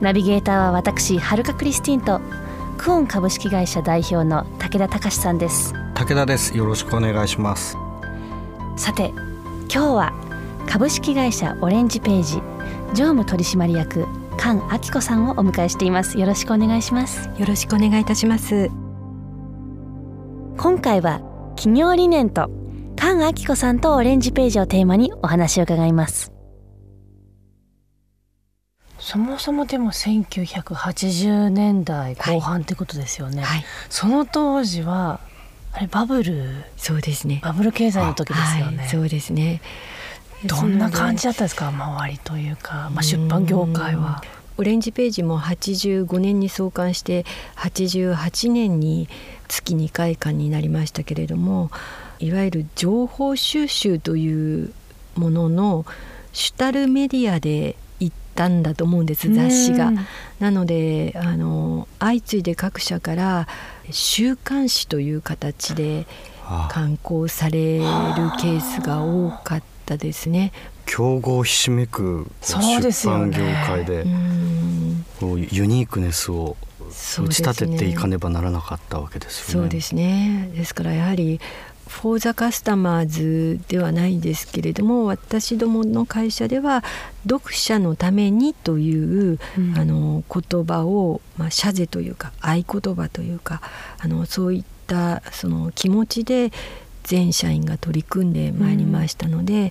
ナビゲーターは私はるかクリスティンとクオン株式会社代表の武田隆さんです。武田です。よろしくお願いします。さて今日は株式会社オレンジページ常務取締役菅明子さんをお迎えしています。よろしくお願いします。よろしくお願いいたします。今回は企業理念と菅明子さんとオレンジページをテーマにお話を伺いますそもそもでも1980年代後半ってことですよね、はい、その当時はあれバブルそうですね。バブル経済の時ですよね、はい、そうですね。どんな感じだったんですか周りというか、まあ、出版業界は。オレンジページも85年に創刊して88年に月2回間になりましたけれどもいわゆる情報収集というものの主たるメディアでたんだと思うんです雑誌が。なのであの相次いで各社から週刊誌という形で刊行されるケースが多かったですね。競合ひしめく出版業界でユニークネスを打ち立てていかねばならなかったわけですよね。そうですねですからやはりフォーザカスタマーズではないですけれども私どもの会社では読者のためにという、うん、あの言葉を、まあ、謝罪というか合言葉というかあのそういったその気持ちで全社員が取り組んでまいりましたので、うん、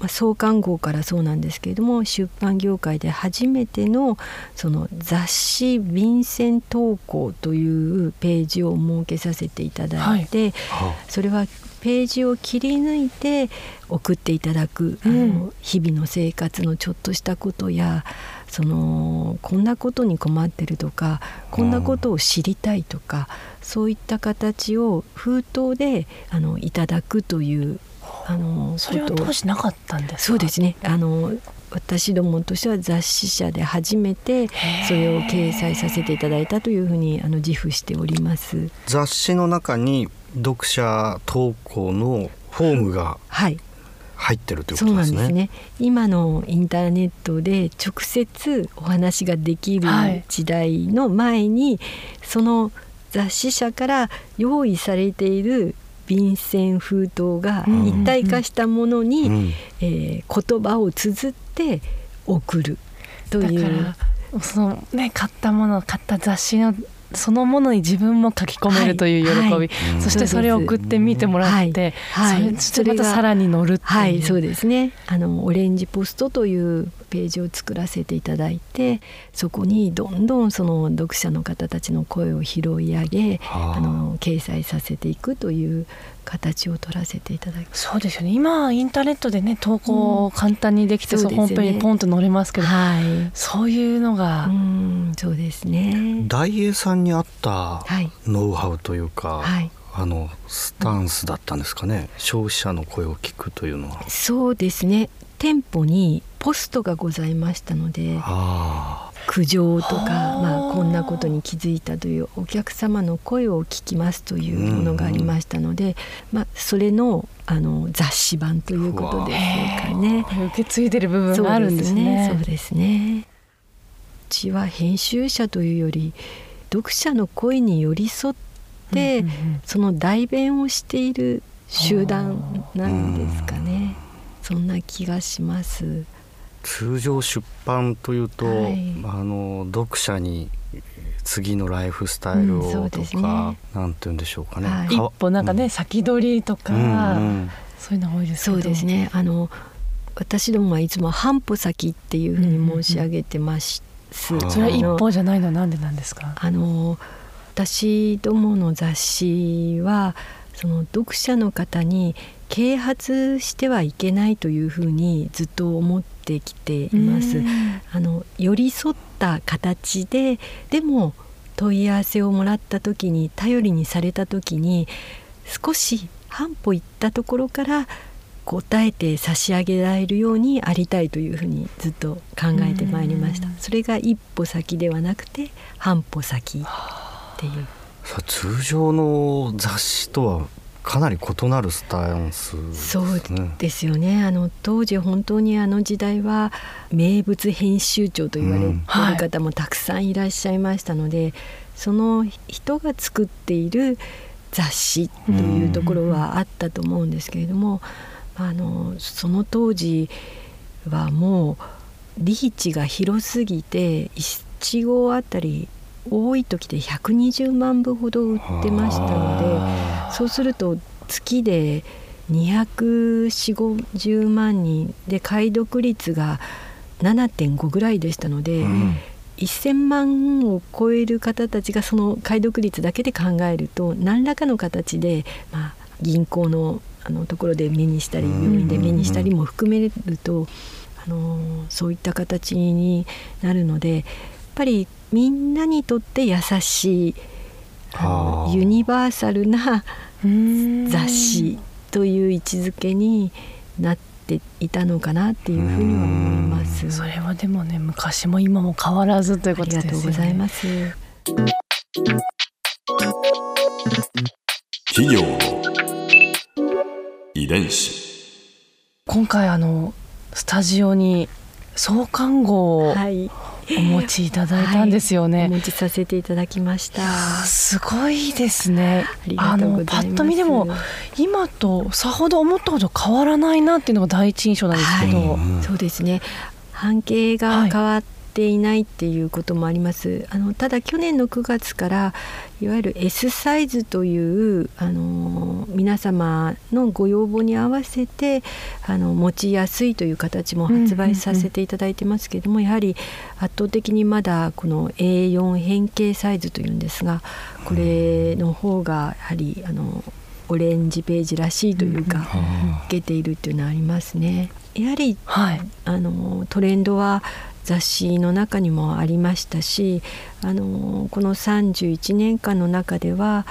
まあ、創刊号からそうなんですけれども出版業界で初めてのその雑誌便箋投稿というページを設けさせていただいて、はい、それはページを切り抜いて送っていただく、うん、あの日々の生活のちょっとしたことやそのこんなことに困ってるとかこんなことを知りたいとか、そういった形を封筒であのいただくというあのそれは当時なかったんですそうですね。あの私どもとしては雑誌社で初めてそれを掲載させていただいたというふうにあの自負しております。雑誌の中に読者投稿のフォームが入ってるということですね。そうなんですね。今のインターネットで直接お話ができる時代の前に、はい、その雑誌社から用意されている便箋封筒が一体化したものに、うん、えー、言葉を綴って送るという。そのね買ったもの買った雑誌のそのものに自分も書き込めるという喜び、はい。はい、そしてそれを送ってみてもらって、はい、それまたさらに乗るはい。そうですね。あのオレンジポストというページを作らせていただいてそこにどんどんその読者の方たちの声を拾い上げあの掲載させていくという形を取らせていただきそうですよね。今インターネットでね投稿簡単にできて、うん、そのホームページにポンと載れますけど、はい、そういうのが、うん、そうですね。大英さんにあったノウハウというか、はい、あのスタンスだったんですかね、うん、消費者の声を聞くというのは。そうですね。店舗にポストがございましたので苦情とか、まあ、こんなことに気づいたというお客様の声を聞きますというものがありましたので、まあ、それのあの雑誌版ということですかね。受け継いでる部分があるんですね。そうですねうちは編集者というより読者の声に寄り添って、うんうんうん、その代弁をしている集団なんですかね。そんな気がします。通常出版というと、はい、あの読者に次のライフスタイルをとか、うん、なんて言うんでしょうかね、はい、一歩なんかね、うん、先取りとか、うんうん、そういうの多いですそうですね。あの私どもはいつも半歩先っていうふうに申し上げてます、うん。うん、それは一歩じゃないのなんでなんですか？あの私どもの雑誌はその読者の方に啓発してはいけないというふうにずっと思ってきています。あの寄り添った形ででも問い合わせをもらった時に頼りにされた時に少し半歩行ったところから答えて差し上げられるようにありたいというふうにずっと考えてまいりました。それが一歩先ではなくて半歩先っていう。通常の雑誌とはかなり異なるスタンス、ね、そうですよね。あの当時本当にあの時代は名物編集長と言われる方もたくさんいらっしゃいましたので、うんはい、その人が作っている雑誌というところはあったと思うんですけれども、うん、あのその当時はもうリーチが広すぎて1号あたり多い時で120万部ほど売ってましたのでそうすると月で24050万人で解読率が7.5ぐらいでしたので、うん、1,000万を超える方たちがその解読率だけで考えると何らかの形で、まあ、銀行のあのところで目にしたり病院で目にしたりも含めると、あのそういった形になるのでやっぱりみんなにとって優しいユニバーサルな雑誌という位置づけになっていたのかなっていうふうには思います。それはでもね昔も今も変わらずということですね。ありがとうございます。企業の遺伝子今回あのスタジオに創刊号を、はいお持ちいただいたんですよね、はい、お持ちさせていただきました。すごいですね。あのパッと見でも今とさほど思ったほど変わらないなっていうのが第一印象なんですけど、はい、そうですね。半径が変わっていないっていうこともあります。あのただ去年の9月からいわゆる S サイズというあの皆様のご要望に合わせてあの持ちやすいという形も発売させていただいてますけれども、やはり圧倒的にまだこの A4 変形サイズというんですがこれの方がやはりあのオレンジページらしいというか、受けているっていうのはありますね。やはり、はい、あのトレンドは雑誌の中にもありましたしあのこの31年間の中では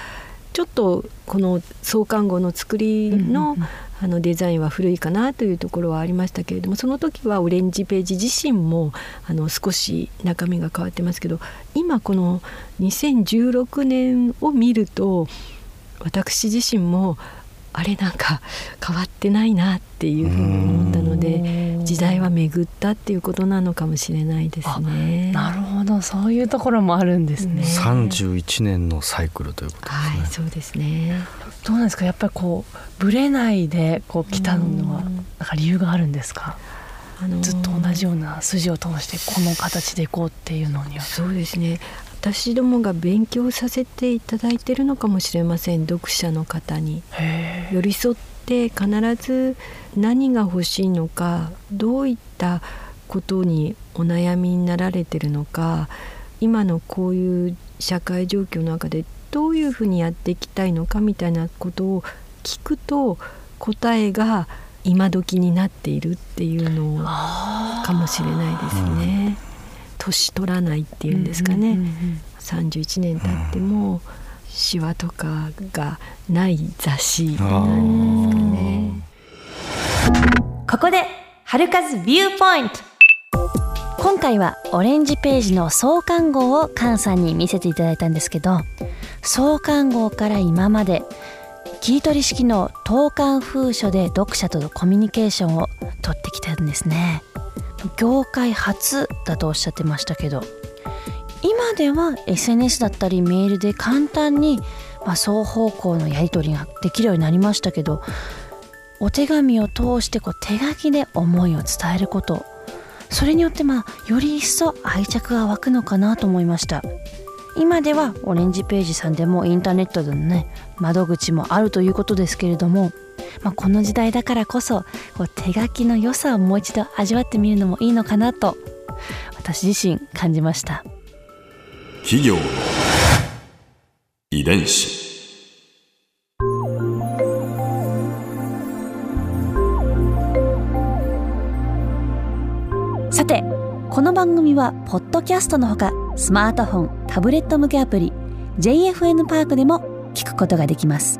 ちょっとこの創刊号の作りの,、あのデザインは古いかなというところはありましたけれどもその時はオレンジページ自身もあの少し中身が変わってますけど今この2016年を見ると私自身もあれなんか変わってないなっていうふうに思ったので時代は巡ったっていうことなのかもしれないですね。なるほどそういうところもあるんですね。三十一年のサイクルということですね。はい、そうですね。どうなんですか？やっぱりこうぶれないでこう来たのはなんか理由があるんですか？あのー、ずっと同じような筋を通してこの形でいこうっていうのには。そうですね。私どもが勉強させていただいてるのかもしれません。読者の方に。寄り添って必ず何が欲しいのかどういったことにお悩みになられてるのか今のこういう社会状況の中でどういうふうにやっていきたいのかみたいなことを聞くと答えが今時になっているっていうのかもしれないですね。年取らないっていうんですかね、うんうんうん、31年経ってもシワとかがない雑誌なんですかね。ここで春風ビューポイント今回はオレンジページの創刊号を菅さんに見せていただいたんですけど創刊号から今まで切り取り式の投函封書で読者とのコミュニケーションを取ってきたんですね。業界初だとおっしゃってましたけど今では SNS だったりメールで簡単に、まあ、双方向のやり取りができるようになりましたけどお手紙を通してこう手書きで思いを伝えることそれによってまあより一層愛着が湧くのかなと思いました。今ではオレンジページさんでもインターネットでのね窓口もあるということですけれどもまあ、この時代だからこそこう手書きの良さをもう一度味わってみるのもいいのかなと私自身感じました。企業遺伝子。さてこの番番組はポッドキャストのほかスマートフォンタブレット向けアプリ JFN パークでも聞くことができます